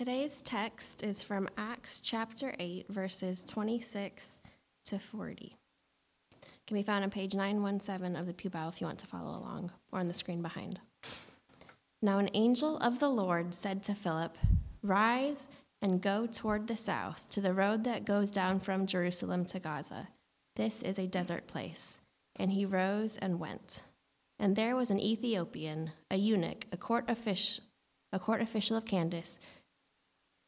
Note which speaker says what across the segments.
Speaker 1: Today's text is from Acts chapter 8, verses 26 to 40. It Can be found on page 917 of the Pew Bible if you want to follow along, or on the screen behind. Now, an angel of the Lord said to Philip, Rise and go toward the south to the road that goes down from Jerusalem to Gaza. This is a desert place. And he rose and went. And there was an Ethiopian, a eunuch, a court, offic- a court official of Candace,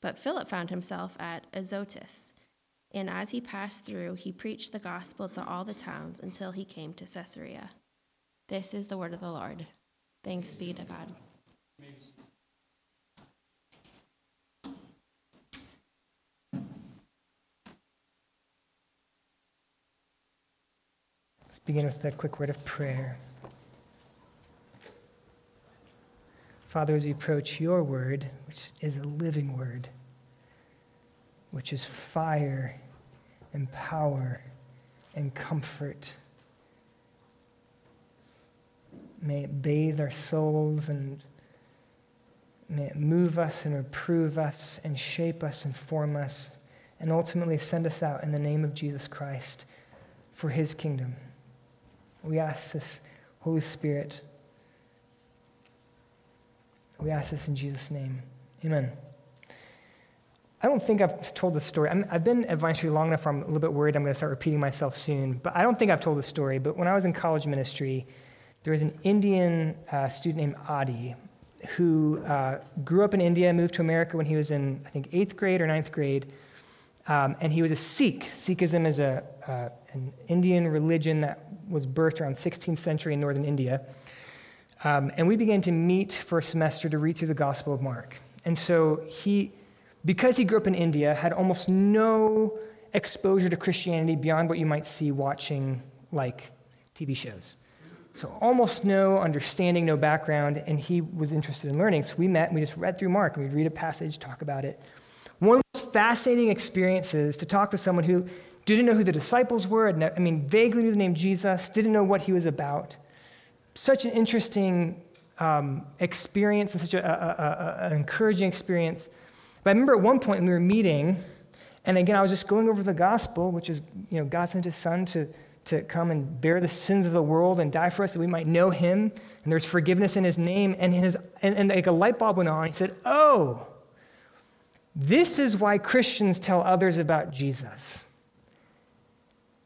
Speaker 1: But Philip found himself at Azotus, and as he passed through, he preached the gospel to all the towns until he came to Caesarea. This is the word of the Lord. Thanks be to God.
Speaker 2: Let's begin with a quick word of prayer. Father, as we approach your word, which is a living word, which is fire and power and comfort, may it bathe our souls and may it move us and reprove us and shape us and form us and ultimately send us out in the name of Jesus Christ for his kingdom. We ask this, Holy Spirit, we ask this in Jesus' name. Amen. I don't think I've told this story. i have been at Vine Street long enough I'm a little bit worried I'm going to start repeating myself soon, but I don't think I've told the story. But when I was in college ministry, there was an Indian uh, student named Adi who uh, grew up in India, moved to America when he was in, I think, eighth grade or ninth grade. Um, and he was a Sikh. Sikhism is a, uh, an Indian religion that was birthed around 16th century in northern India. Um, and we began to meet for a semester to read through the Gospel of Mark. And so he, because he grew up in India, had almost no exposure to Christianity beyond what you might see watching like TV shows. So almost no understanding, no background, and he was interested in learning. So we met and we just read through Mark and we'd read a passage, talk about it. One of the most fascinating experiences to talk to someone who didn't know who the disciples were, I mean, vaguely knew the name Jesus, didn't know what he was about such an interesting um, experience and such a, a, a, an encouraging experience. But I remember at one point we were meeting, and again, I was just going over the gospel, which is, you know, God sent his son to, to come and bear the sins of the world and die for us that we might know him, and there's forgiveness in his name. And, his, and, and like a light bulb went on. He said, Oh, this is why Christians tell others about Jesus.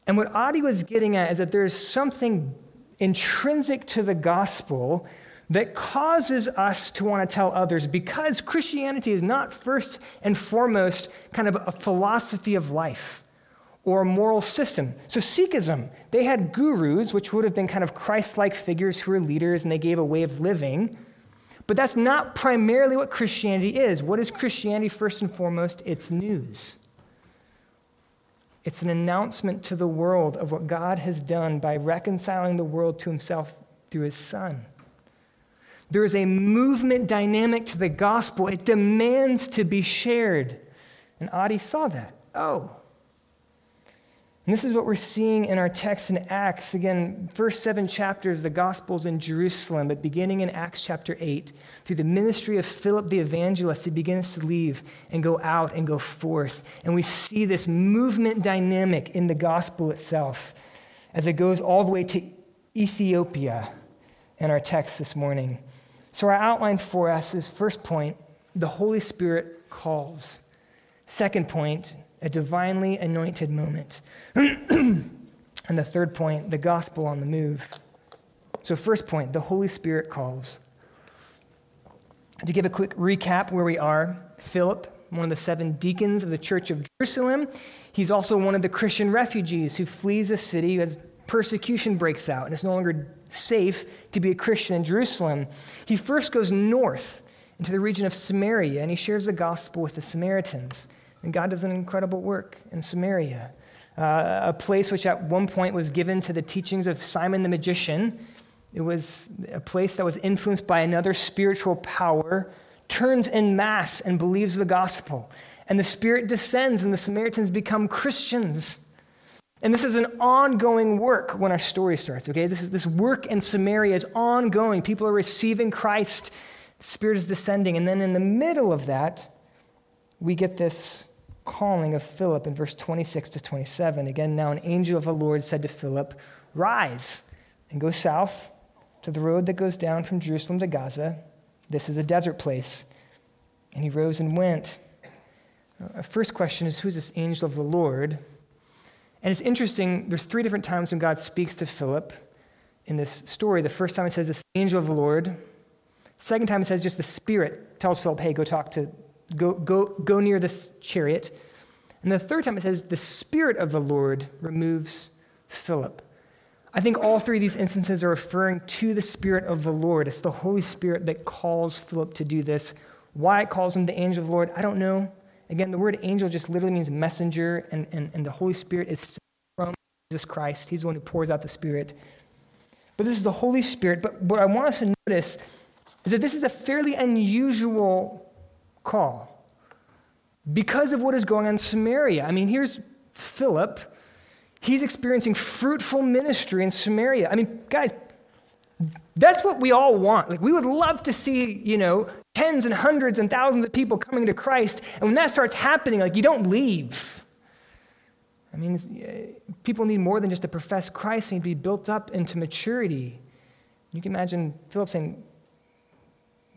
Speaker 2: And what Adi was getting at is that there's something intrinsic to the gospel that causes us to want to tell others because Christianity is not first and foremost kind of a philosophy of life or a moral system. So, Sikhism, they had gurus, which would have been kind of Christ like figures who were leaders and they gave a way of living. But that's not primarily what Christianity is. What is Christianity first and foremost? It's news. It's an announcement to the world of what God has done by reconciling the world to himself through his son. There is a movement dynamic to the gospel, it demands to be shared. And Adi saw that. oh. And this is what we're seeing in our text in Acts. Again, first seven chapters, the Gospels in Jerusalem, but beginning in Acts chapter 8, through the ministry of Philip the evangelist, he begins to leave and go out and go forth. And we see this movement dynamic in the gospel itself as it goes all the way to Ethiopia in our text this morning. So, our outline for us is first point, the Holy Spirit calls. Second point, a divinely anointed moment. and the third point, the gospel on the move. So, first point, the Holy Spirit calls. To give a quick recap where we are, Philip, one of the seven deacons of the church of Jerusalem, he's also one of the Christian refugees who flees a city as persecution breaks out and it's no longer safe to be a Christian in Jerusalem. He first goes north into the region of Samaria and he shares the gospel with the Samaritans. And God does an incredible work in Samaria, uh, a place which at one point was given to the teachings of Simon the magician. It was a place that was influenced by another spiritual power, turns in mass and believes the gospel. And the Spirit descends, and the Samaritans become Christians. And this is an ongoing work when our story starts, okay? This, is, this work in Samaria is ongoing. People are receiving Christ, the Spirit is descending. And then in the middle of that, we get this calling of Philip in verse 26 to 27. Again, now an angel of the Lord said to Philip, Rise and go south to the road that goes down from Jerusalem to Gaza. This is a desert place. And he rose and went. Our uh, first question is Who's this angel of the Lord? And it's interesting, there's three different times when God speaks to Philip in this story. The first time it says, This angel of the Lord. Second time it says, just the Spirit tells Philip, Hey, go talk to Go, go, go near this chariot. And the third time it says, the Spirit of the Lord removes Philip. I think all three of these instances are referring to the Spirit of the Lord. It's the Holy Spirit that calls Philip to do this. Why it calls him the angel of the Lord, I don't know. Again, the word angel just literally means messenger, and, and, and the Holy Spirit is from Jesus Christ. He's the one who pours out the Spirit. But this is the Holy Spirit. But what I want us to notice is that this is a fairly unusual call because of what is going on in Samaria. I mean, here's Philip. He's experiencing fruitful ministry in Samaria. I mean, guys, that's what we all want. Like, we would love to see, you know, tens and hundreds and thousands of people coming to Christ. And when that starts happening, like, you don't leave. I mean, people need more than just to profess Christ, they need to be built up into maturity. You can imagine Philip saying,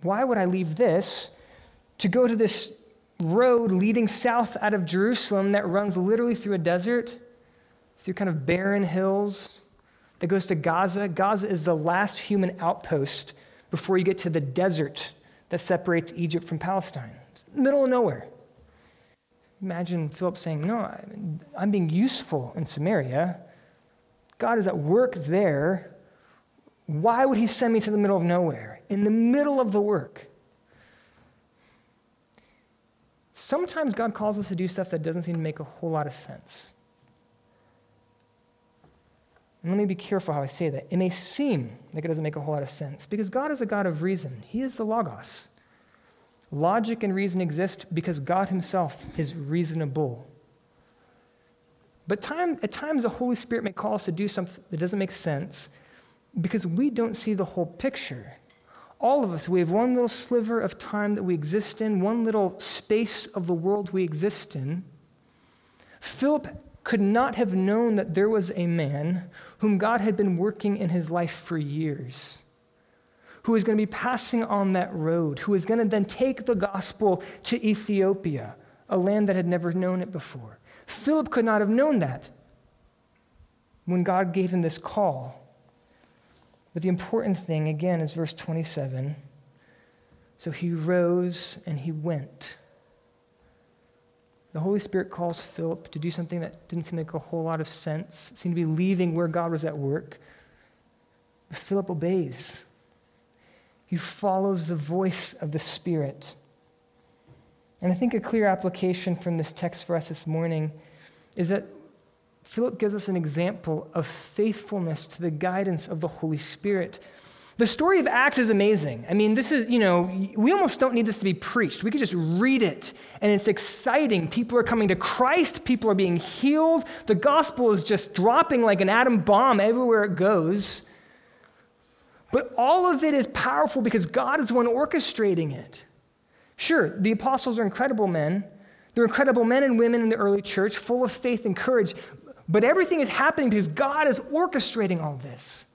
Speaker 2: Why would I leave this to go to this road leading south out of Jerusalem that runs literally through a desert, through kind of barren hills, that goes to Gaza. Gaza is the last human outpost before you get to the desert that separates Egypt from Palestine. It's middle of nowhere. Imagine Philip saying, No, I'm being useful in Samaria. God is at work there. Why would he send me to the middle of nowhere? In the middle of the work. Sometimes God calls us to do stuff that doesn't seem to make a whole lot of sense. And let me be careful how I say that. It may seem like it doesn't make a whole lot of sense because God is a God of reason, He is the Logos. Logic and reason exist because God Himself is reasonable. But time, at times, the Holy Spirit may call us to do something that doesn't make sense because we don't see the whole picture all of us, we have one little sliver of time that we exist in, one little space of the world we exist in. Philip could not have known that there was a man whom God had been working in his life for years, who was going to be passing on that road, who was going to then take the gospel to Ethiopia, a land that had never known it before. Philip could not have known that when God gave him this call. But the important thing, again, is verse 27. So he rose and he went. The Holy Spirit calls Philip to do something that didn't seem like a whole lot of sense, it seemed to be leaving where God was at work. But Philip obeys. He follows the voice of the Spirit. And I think a clear application from this text for us this morning is that Philip gives us an example of faithfulness to the guidance of the Holy Spirit. The story of Acts is amazing. I mean, this is, you know, we almost don't need this to be preached. We could just read it, and it's exciting. People are coming to Christ, people are being healed. The gospel is just dropping like an atom bomb everywhere it goes. But all of it is powerful because God is the one orchestrating it. Sure, the apostles are incredible men. They're incredible men and women in the early church, full of faith and courage. But everything is happening because God is orchestrating all this.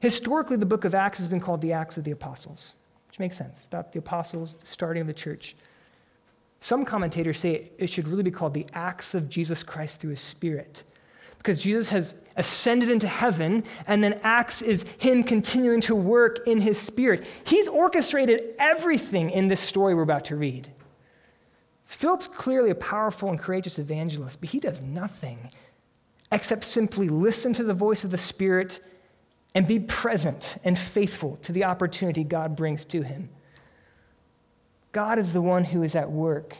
Speaker 2: Historically, the book of Acts has been called the Acts of the Apostles, which makes sense. It's about the apostles, the starting of the church. Some commentators say it should really be called the Acts of Jesus Christ through his Spirit, because Jesus has ascended into heaven, and then Acts is him continuing to work in his Spirit. He's orchestrated everything in this story we're about to read. Philip's clearly a powerful and courageous evangelist, but he does nothing except simply listen to the voice of the Spirit and be present and faithful to the opportunity God brings to him. God is the one who is at work.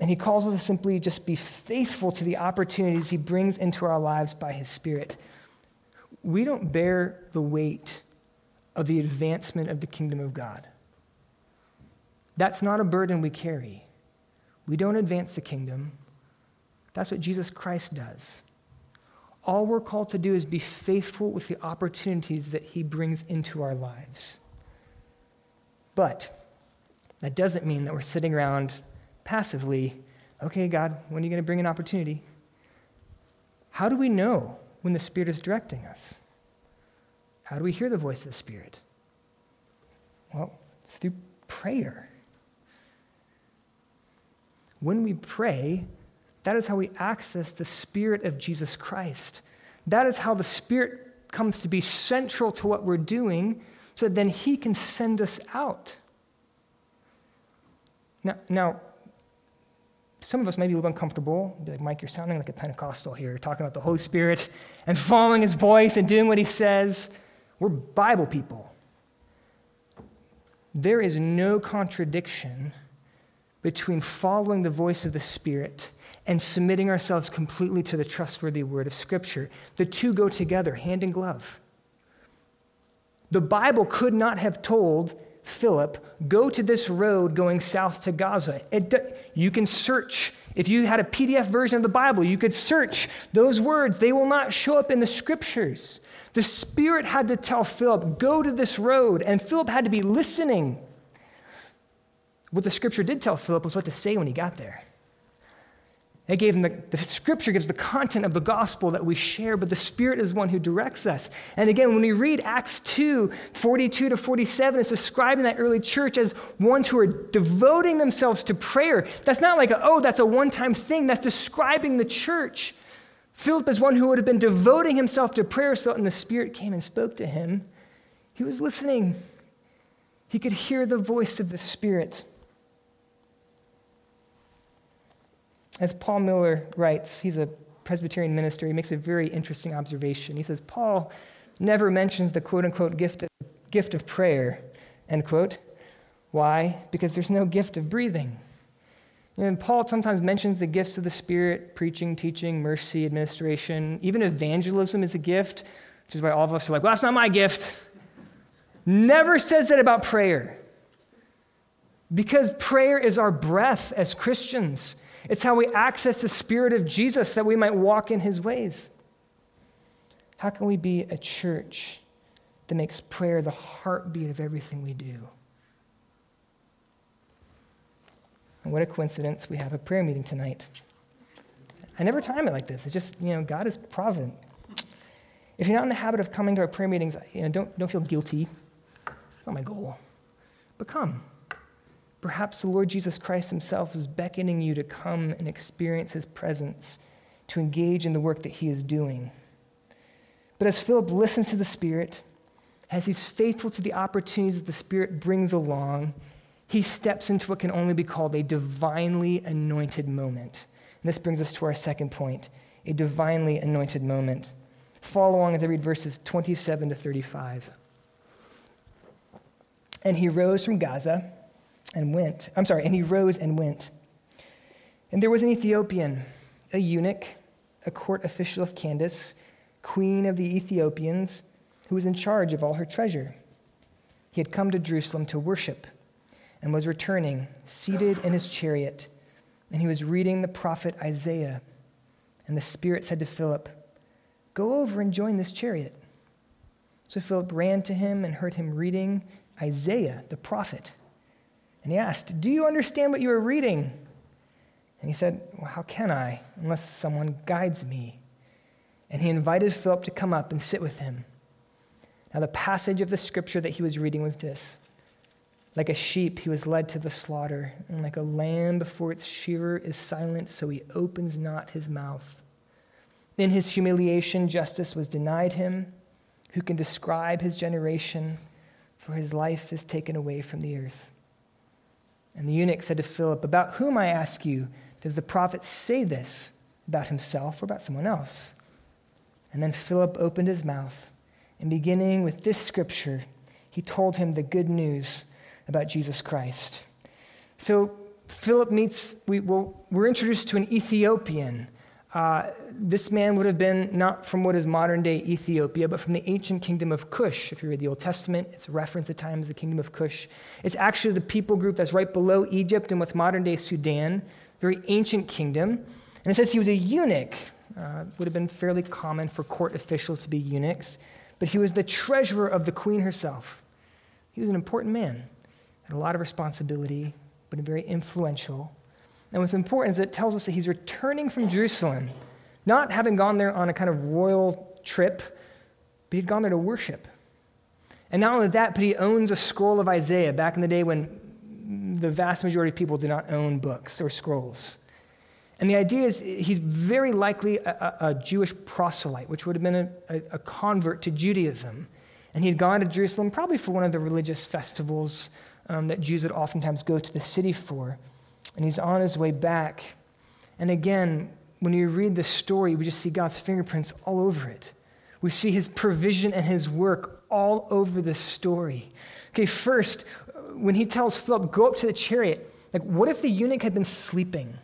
Speaker 2: And he calls us to simply just be faithful to the opportunities he brings into our lives by his Spirit. We don't bear the weight of the advancement of the kingdom of God. That's not a burden we carry. We don't advance the kingdom. That's what Jesus Christ does. All we're called to do is be faithful with the opportunities that He brings into our lives. But that doesn't mean that we're sitting around passively, okay, God, when are you going to bring an opportunity? How do we know when the Spirit is directing us? How do we hear the voice of the Spirit? Well, through prayer. When we pray, that is how we access the Spirit of Jesus Christ. That is how the Spirit comes to be central to what we're doing so that then He can send us out. Now, now some of us may be a little uncomfortable. Be like, Mike, you're sounding like a Pentecostal here, talking about the Holy Spirit and following His voice and doing what He says. We're Bible people. There is no contradiction between following the voice of the Spirit and submitting ourselves completely to the trustworthy word of Scripture. The two go together, hand in glove. The Bible could not have told Philip, go to this road going south to Gaza. It, you can search. If you had a PDF version of the Bible, you could search those words. They will not show up in the scriptures. The Spirit had to tell Philip, go to this road, and Philip had to be listening. What the scripture did tell Philip was what to say when he got there. It gave him the, the scripture gives the content of the gospel that we share, but the Spirit is one who directs us. And again, when we read Acts 2 42 to 47, it's describing that early church as ones who are devoting themselves to prayer. That's not like, a, oh, that's a one time thing. That's describing the church. Philip is one who would have been devoting himself to prayer, so when the Spirit came and spoke to him, he was listening. He could hear the voice of the Spirit. As Paul Miller writes, he's a Presbyterian minister, he makes a very interesting observation. He says, Paul never mentions the quote unquote gift of, gift of prayer, end quote. Why? Because there's no gift of breathing. And Paul sometimes mentions the gifts of the Spirit preaching, teaching, mercy, administration. Even evangelism is a gift, which is why all of us are like, well, that's not my gift. Never says that about prayer. Because prayer is our breath as Christians. It's how we access the Spirit of Jesus that we might walk in his ways. How can we be a church that makes prayer the heartbeat of everything we do? And what a coincidence, we have a prayer meeting tonight. I never time it like this. It's just, you know, God is provident. If you're not in the habit of coming to our prayer meetings, you know, don't, don't feel guilty. It's not my goal. But come. Perhaps the Lord Jesus Christ Himself is beckoning you to come and experience His presence, to engage in the work that He is doing. But as Philip listens to the Spirit, as he's faithful to the opportunities that the Spirit brings along, he steps into what can only be called a divinely anointed moment. And this brings us to our second point a divinely anointed moment. Follow along as I read verses 27 to 35. And he rose from Gaza and went. I'm sorry, and he rose and went. And there was an Ethiopian, a eunuch, a court official of Candace, queen of the Ethiopians, who was in charge of all her treasure. He had come to Jerusalem to worship and was returning, seated in his chariot, and he was reading the prophet Isaiah. And the Spirit said to Philip, Go over and join this chariot. So Philip ran to him and heard him reading Isaiah, the prophet. And he asked, Do you understand what you are reading? And he said, Well, how can I, unless someone guides me? And he invited Philip to come up and sit with him. Now, the passage of the scripture that he was reading was this Like a sheep, he was led to the slaughter, and like a lamb before its shearer is silent, so he opens not his mouth. In his humiliation, justice was denied him. Who can describe his generation? For his life is taken away from the earth. And the eunuch said to Philip, About whom, I ask you, does the prophet say this? About himself or about someone else? And then Philip opened his mouth, and beginning with this scripture, he told him the good news about Jesus Christ. So Philip meets, we, we're introduced to an Ethiopian uh, this man would have been not from what is modern day Ethiopia, but from the ancient kingdom of Cush. If you read the Old Testament, it's a reference at times the kingdom of Cush. It's actually the people group that's right below Egypt and with modern day Sudan, very ancient kingdom. And it says he was a eunuch. Uh, would have been fairly common for court officials to be eunuchs, but he was the treasurer of the queen herself. He was an important man, had a lot of responsibility, but very influential. And what's important is it tells us that he's returning from Jerusalem, not having gone there on a kind of royal trip, but he'd gone there to worship. And not only that, but he owns a scroll of Isaiah back in the day when the vast majority of people did not own books or scrolls. And the idea is he's very likely a, a, a Jewish proselyte, which would have been a, a, convert to Judaism. And he had gone to Jerusalem probably for one of the religious festivals um, that Jews would oftentimes go to the city for and he's on his way back. And again, when you read the story, we just see God's fingerprints all over it. We see his provision and his work all over this story. Okay, first, when he tells Philip, go up to the chariot, like, what if the eunuch had been sleeping?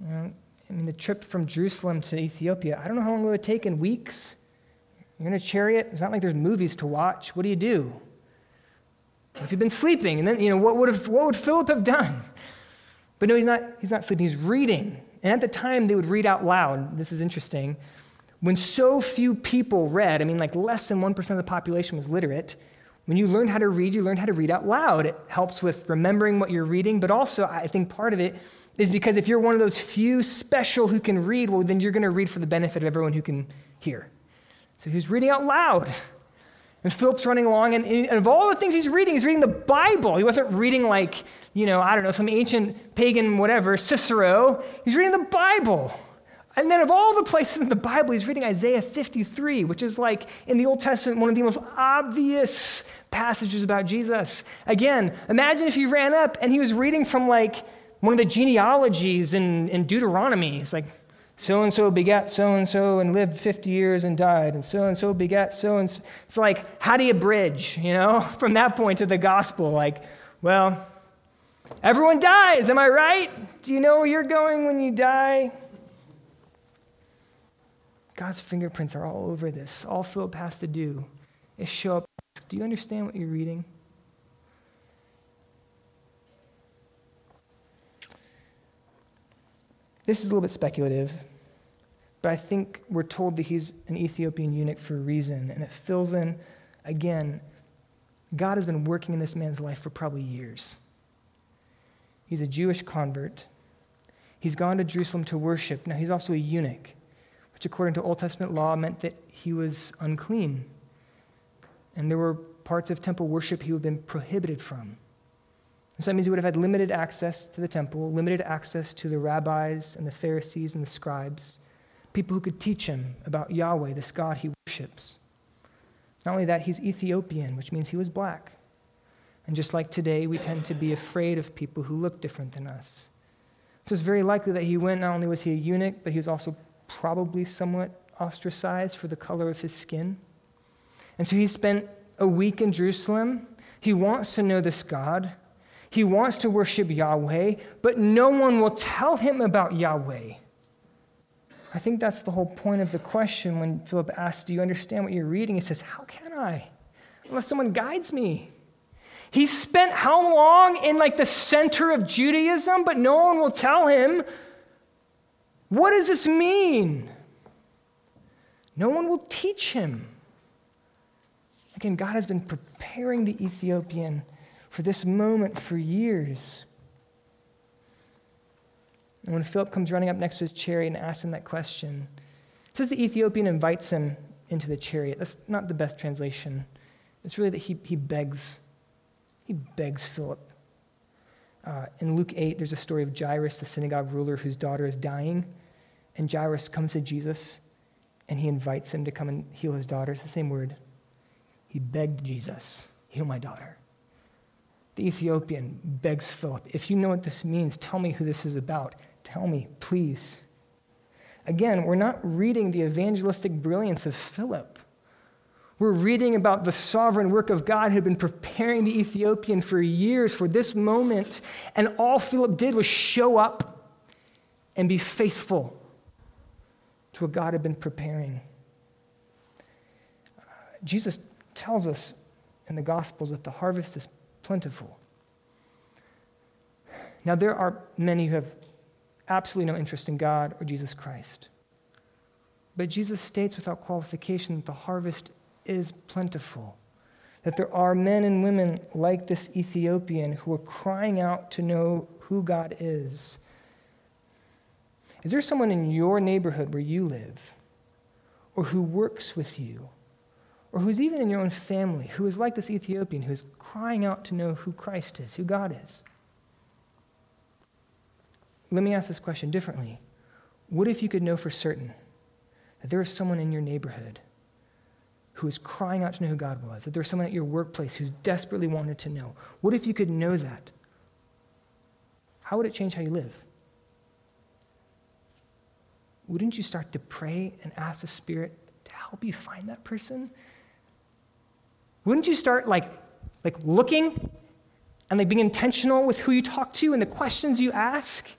Speaker 2: You know, I mean, the trip from Jerusalem to Ethiopia, I don't know how long it would have taken weeks. You're in a chariot. It's not like there's movies to watch. What do you do? If he'd been sleeping, and then, you know, what would, have, what would Philip have done? But no, he's not, he's not sleeping, he's reading. And at the time, they would read out loud. This is interesting. When so few people read, I mean, like less than 1% of the population was literate, when you learned how to read, you learned how to read out loud. It helps with remembering what you're reading, but also, I think part of it is because if you're one of those few special who can read, well, then you're going to read for the benefit of everyone who can hear. So he's reading out loud. And Philip's running along, and, and, of all the things he's reading, he's reading the Bible. He wasn't reading, like, you know, I don't know, some ancient pagan whatever, Cicero. He's reading the Bible. And then, of all the places in the Bible, he's reading Isaiah 53, which is like in the Old Testament, one of the most obvious passages about Jesus. Again, imagine if he ran up and he was reading from like one of the genealogies in, in Deuteronomy. It's like, so and so begat so and so and lived 50 years and died, and so and so begat so and so. It's like, how do you bridge, you know, from that point to the gospel? Like, well, everyone dies, am I right? Do you know where you're going when you die? God's fingerprints are all over this. All Philip has to do is show up. Do you understand what you're reading? This is a little bit speculative, but I think we're told that he's an Ethiopian eunuch for a reason, and it fills in, again, God has been working in this man's life for probably years. He's a Jewish convert. He's gone to Jerusalem to worship. Now, he's also a eunuch, which, according to Old Testament law, meant that he was unclean. And there were parts of temple worship he would have been prohibited from. So that means he would have had limited access to the temple, limited access to the rabbis and the Pharisees and the scribes, people who could teach him about Yahweh, this God he worships. Not only that, he's Ethiopian, which means he was black. And just like today, we tend to be afraid of people who look different than us. So it's very likely that he went, not only was he a eunuch, but he was also probably somewhat ostracized for the color of his skin. And so he spent a week in Jerusalem. He wants to know this God. He wants to worship Yahweh, but no one will tell him about Yahweh. I think that's the whole point of the question when Philip asks, Do you understand what you're reading? He says, How can I? Unless someone guides me. He spent how long in like the center of Judaism, but no one will tell him, What does this mean? No one will teach him. Again, God has been preparing the Ethiopian for this moment for years. And when Philip comes running up next to his chariot and asks him that question, it says the Ethiopian invites him into the chariot. That's not the best translation. It's really that he, he begs. He begs Philip. Uh, in Luke 8, there's a story of Jairus, the synagogue ruler whose daughter is dying. And Jairus comes to Jesus and he invites him to come and heal his daughter. It's the same word. He begged Jesus, heal my daughter. The Ethiopian begs Philip, if you know what this means, tell me who this is about. Tell me, please. Again, we're not reading the evangelistic brilliance of Philip. We're reading about the sovereign work of God who had been preparing the Ethiopian for years for this moment, and all Philip did was show up and be faithful to what God had been preparing. Uh, Jesus tells us in the Gospels that the harvest is plentiful. Now, there are many who have absolutely no interest in God or Jesus Christ. But Jesus states without qualification that the harvest is plentiful, that there are men and women like this Ethiopian who are crying out to know who God is. Is there someone in your neighborhood where you live, or who works with you, or who's even in your own family, who is like this Ethiopian, who is crying out to know who Christ is, who God is? Let me ask this question differently. What if you could know for certain that there is someone in your neighborhood who is crying out to know who God was, that there's someone at your workplace who's desperately wanted to know? What if you could know that? How would it change how you live? Wouldn't you start to pray and ask the Spirit to help you find that person? Wouldn't you start like, like looking and like being intentional with who you talk to and the questions you ask?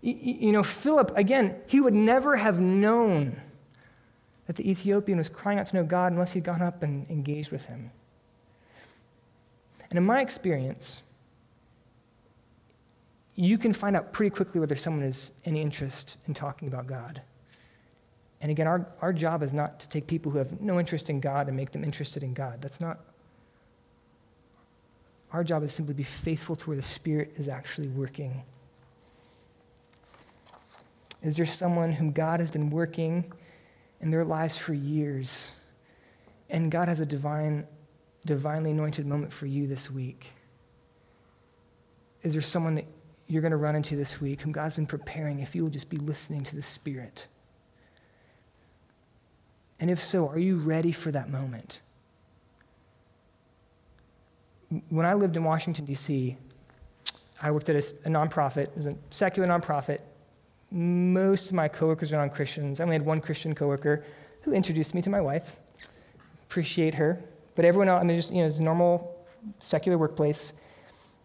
Speaker 2: You know, Philip, again, he would never have known that the Ethiopian was crying out to know God unless he'd gone up and engaged with him. And in my experience, you can find out pretty quickly whether someone has any interest in talking about God. And again, our, our job is not to take people who have no interest in God and make them interested in God. That's not. Our job is simply to be faithful to where the Spirit is actually working is there someone whom God has been working in their lives for years? And God has a divine, divinely anointed moment for you this week. Is there someone that you're going to run into this week whom God's been preparing if you will just be listening to the Spirit? And if so, are you ready for that moment? When I lived in Washington, D.C., I worked at a, a nonprofit, it was a secular nonprofit most of my coworkers are non Christians. I only had one Christian coworker who introduced me to my wife. Appreciate her. But everyone else, I mean, just, you know, it's a normal secular workplace.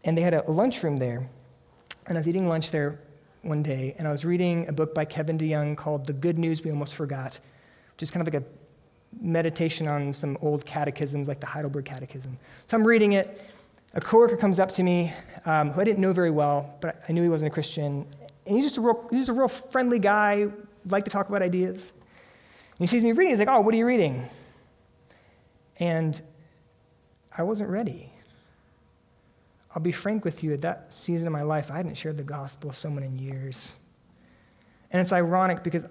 Speaker 2: And they had a lunchroom there. And I was eating lunch there one day, and I was reading a book by Kevin DeYoung called The Good News We Almost Forgot, is kind of like a meditation on some old catechisms, like the Heidelberg Catechism. So I'm reading it. A coworker comes up to me um, who I didn't know very well, but I knew he wasn't a Christian, and he's just a real, he's a real friendly guy, like to talk about ideas. And he sees me reading, he's like, Oh, what are you reading? And I wasn't ready. I'll be frank with you, at that season of my life, I hadn't shared the gospel with someone in years. And it's ironic because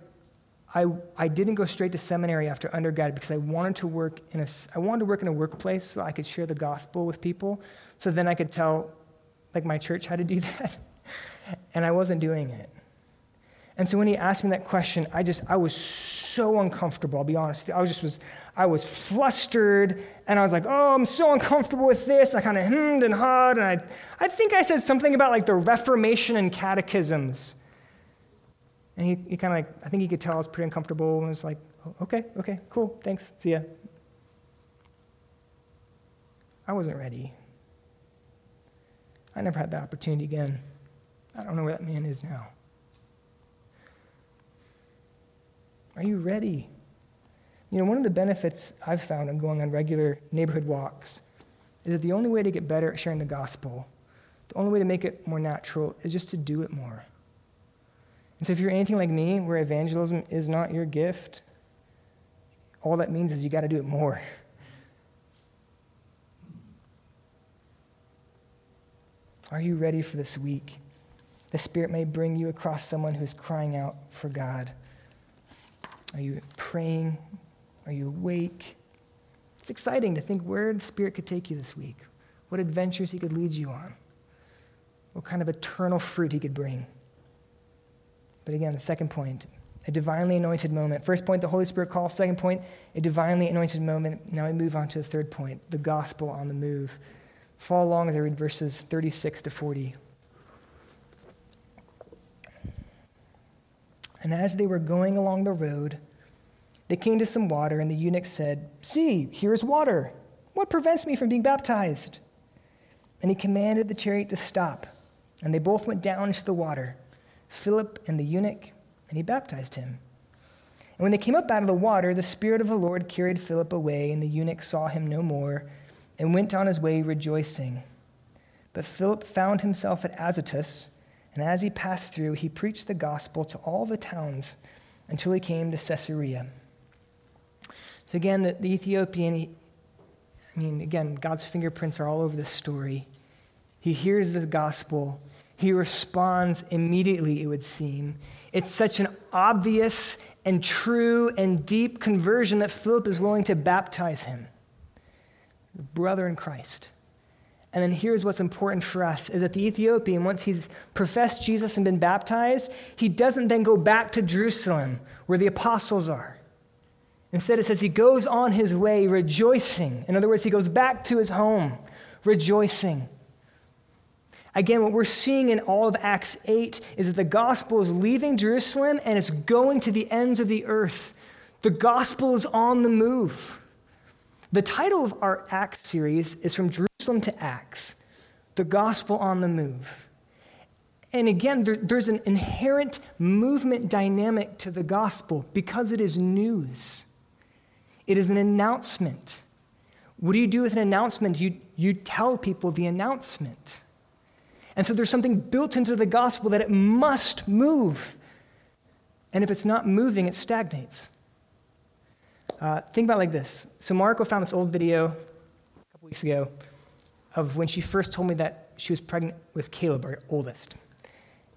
Speaker 2: I, I didn't go straight to seminary after undergrad because I wanted to work in a, I wanted to work in a workplace so I could share the gospel with people. So then I could tell, like my church, how to do that and I wasn't doing it. And so when he asked me that question, I just, I was so uncomfortable, I'll be honest. I was just, was, I was flustered, and I was like, oh, I'm so uncomfortable with this. I kind of hemmed and hawed, and I, I think I said something about like the Reformation and catechisms. And he, he kind of like, I think he could tell I was pretty uncomfortable, and was like, oh, okay, okay, cool, thanks, see ya. I wasn't ready. I never had that opportunity again. I don't know where that man is now. Are you ready? You know, one of the benefits I've found in going on regular neighborhood walks is that the only way to get better at sharing the gospel, the only way to make it more natural, is just to do it more. And so if you're anything like me, where evangelism is not your gift, all that means is you got to do it more. Are you ready for this week? The Spirit may bring you across someone who's crying out for God. Are you praying? Are you awake? It's exciting to think where the Spirit could take you this week, what adventures He could lead you on, what kind of eternal fruit He could bring. But again, the second point, a divinely anointed moment. First point, the Holy Spirit call. Second point, a divinely anointed moment. Now we move on to the third point, the gospel on the move. Follow along as I read verses 36 to 40. And as they were going along the road, they came to some water, and the eunuch said, See, here is water. What prevents me from being baptized? And he commanded the chariot to stop. And they both went down into the water, Philip and the eunuch, and he baptized him. And when they came up out of the water, the Spirit of the Lord carried Philip away, and the eunuch saw him no more and went on his way rejoicing. But Philip found himself at Azotus, and as he passed through, he preached the gospel to all the towns until he came to Caesarea. So again, the, the Ethiopian, he, I mean, again, God's fingerprints are all over this story. He hears the gospel. He responds immediately, it would seem. It's such an obvious and true and deep conversion that Philip is willing to baptize him brother in Christ. And then here's what's important for us is that the Ethiopian, once he's professed Jesus and been baptized, he doesn't then go back to Jerusalem where the apostles are. Instead, it says he goes on his way rejoicing. In other words, he goes back to his home rejoicing. Again, what we're seeing in all of Acts 8 is that the gospel is leaving Jerusalem and it's going to the ends of the earth. The gospel is on the move. The title of our Acts series is From Jerusalem to Acts The Gospel on the Move. And again, there, there's an inherent movement dynamic to the gospel because it is news, it is an announcement. What do you do with an announcement? You, you tell people the announcement. And so there's something built into the gospel that it must move. And if it's not moving, it stagnates. Uh, think about like this. So Marco found this old video a couple weeks ago of when she first told me that she was pregnant with Caleb, our oldest.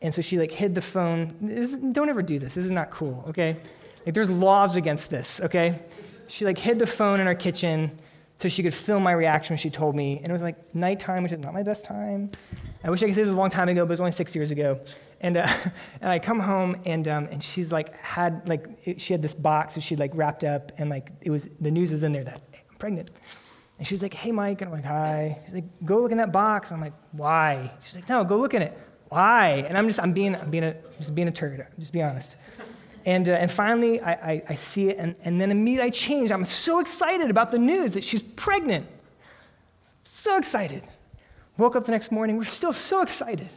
Speaker 2: And so she like hid the phone. This, don't ever do this. This is not cool, okay? Like there's laws against this, okay? She like hid the phone in our kitchen so she could film my reaction when she told me. And it was like nighttime, which is not my best time. I wish I could say this was a long time ago, but it was only six years ago. And, uh, and I come home and, um, and she's like had like it, she had this box that she'd like wrapped up and like it was the news was in there that hey, I'm pregnant. And she's like, hey Mike, and I'm like, hi. She's like, go look in that box. I'm like, why? She's like, no, go look in it. Why? And I'm just I'm being I'm being a just being a turd. Just be honest. And, uh, and finally, I, I, I, see it, and, and then immediately I change. I'm so excited about the news that she's pregnant. So excited. Woke up the next morning, we're still so excited.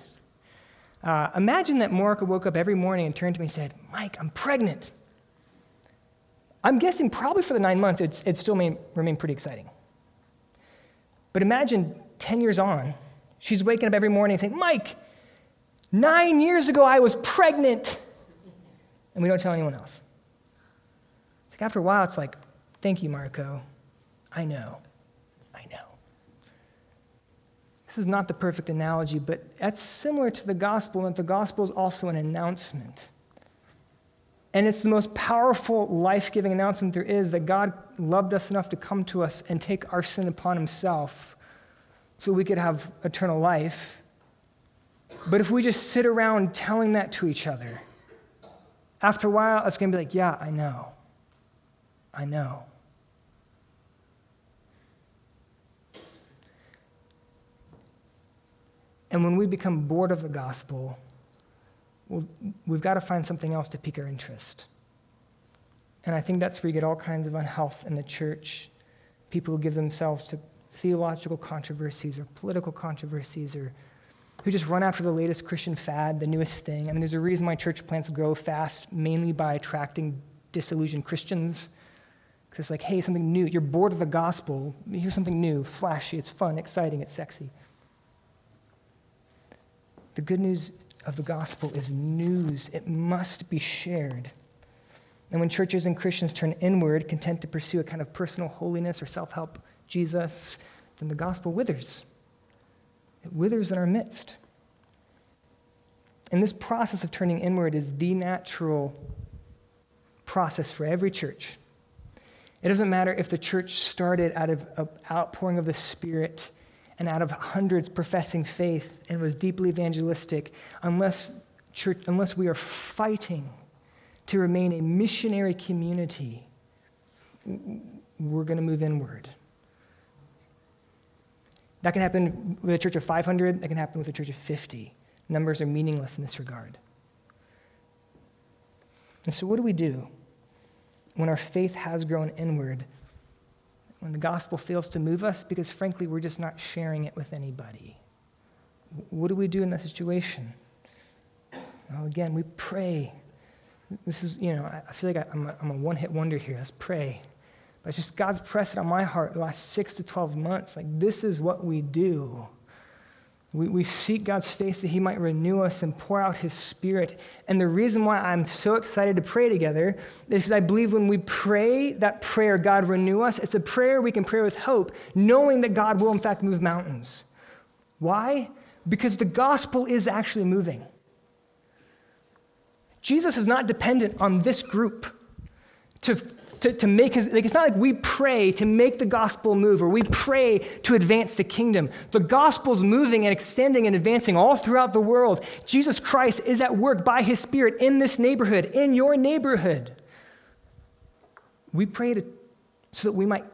Speaker 2: Uh, imagine that Morica woke up every morning and turned to me and said, Mike, I'm pregnant. I'm guessing probably for the nine months, it's, it still may remain pretty exciting. But imagine 10 years on, she's waking up every morning and saying, Mike, nine years ago I was pregnant. And we don't tell anyone else. It's like after a while, it's like, thank you, Marco. I know. I know. This is not the perfect analogy, but that's similar to the gospel, and the gospel is also an announcement. And it's the most powerful, life giving announcement there is that God loved us enough to come to us and take our sin upon himself so we could have eternal life. But if we just sit around telling that to each other, after a while, it's going to be like, yeah, I know. I know. And when we become bored of the gospel, well, we've got to find something else to pique our interest. And I think that's where you get all kinds of unhealth in the church. People who give themselves to theological controversies or political controversies or who just run after the latest Christian fad, the newest thing. I mean, there's a reason why church plants grow fast, mainly by attracting disillusioned Christians. Because it's like, hey, something new. You're bored of the gospel. Here's something new, flashy, it's fun, exciting, it's sexy. The good news of the gospel is news, it must be shared. And when churches and Christians turn inward, content to pursue a kind of personal holiness or self help Jesus, then the gospel withers. It withers in our midst. And this process of turning inward is the natural process for every church. It doesn't matter if the church started out of an outpouring of the Spirit and out of hundreds professing faith and was deeply evangelistic, unless, church, unless we are fighting to remain a missionary community, we're going to move inward. That can happen with a church of 500, that can happen with a church of 50. Numbers are meaningless in this regard. And so, what do we do when our faith has grown inward? When the gospel fails to move us because, frankly, we're just not sharing it with anybody? What do we do in that situation? Well, again, we pray. This is, you know, I feel like I'm a, I'm a one hit wonder here. Let's pray. But it's just God's pressed on my heart the last six to 12 months. Like, this is what we do. We, we seek God's face that He might renew us and pour out His Spirit. And the reason why I'm so excited to pray together is because I believe when we pray that prayer, God renew us, it's a prayer we can pray with hope, knowing that God will, in fact, move mountains. Why? Because the gospel is actually moving. Jesus is not dependent on this group to to, to make his, like, it's not like we pray to make the gospel move or we pray to advance the kingdom. The gospel's moving and extending and advancing all throughout the world. Jesus Christ is at work by his spirit in this neighborhood, in your neighborhood. We pray to, so that we might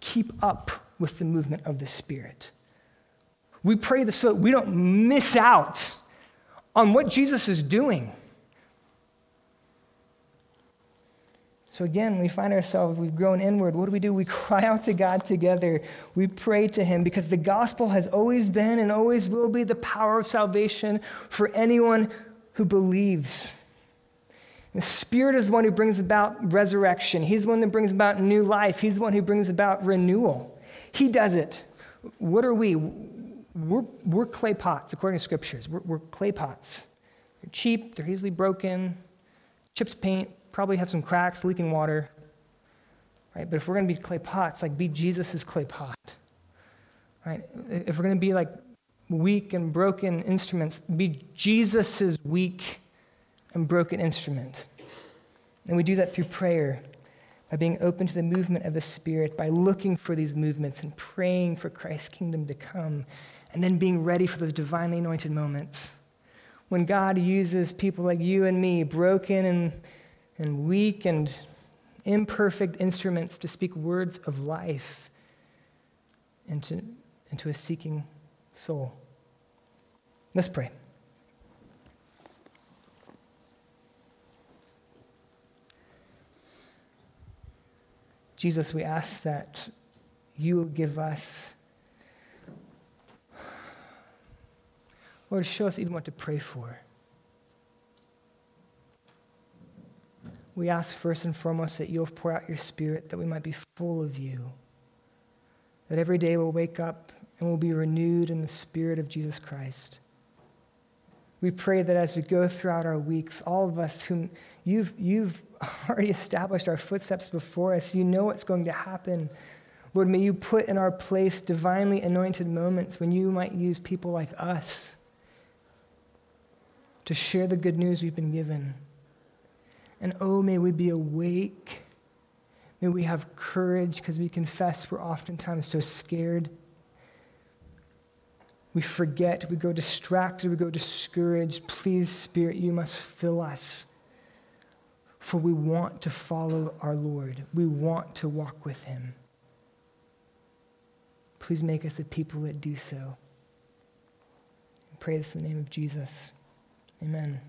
Speaker 2: keep up with the movement of the spirit. We pray this so that we don't miss out on what Jesus is doing. So again, we find ourselves, we've grown inward. What do we do? We cry out to God together. We pray to Him because the gospel has always been and always will be the power of salvation for anyone who believes. The Spirit is the one who brings about resurrection. He's the one that brings about new life. He's the one who brings about renewal. He does it. What are we? We're, we're clay pots, according to scriptures. We're, we're clay pots. They're cheap, they're easily broken, chips paint, probably have some cracks, leaking water. Right? But if we're going to be clay pots, like be Jesus' clay pot. Right? If we're going to be like weak and broken instruments, be Jesus' weak and broken instrument. And we do that through prayer, by being open to the movement of the Spirit, by looking for these movements and praying for Christ's kingdom to come, and then being ready for those divinely anointed moments. When God uses people like you and me, broken and and weak and imperfect instruments to speak words of life into, into a seeking soul. Let's pray. Jesus, we ask that you give us, Lord, show us even what to pray for. We ask first and foremost that you'll pour out your spirit, that we might be full of you. That every day we'll wake up and we'll be renewed in the spirit of Jesus Christ. We pray that as we go throughout our weeks, all of us whom you've, you've already established our footsteps before us, you know what's going to happen. Lord, may you put in our place divinely anointed moments when you might use people like us to share the good news we've been given. And oh, may we be awake. May we have courage because we confess we're oftentimes so scared. We forget, we go distracted, we go discouraged. Please, Spirit, you must fill us. For we want to follow our Lord, we want to walk with him. Please make us a people that do so. I pray this in the name of Jesus. Amen.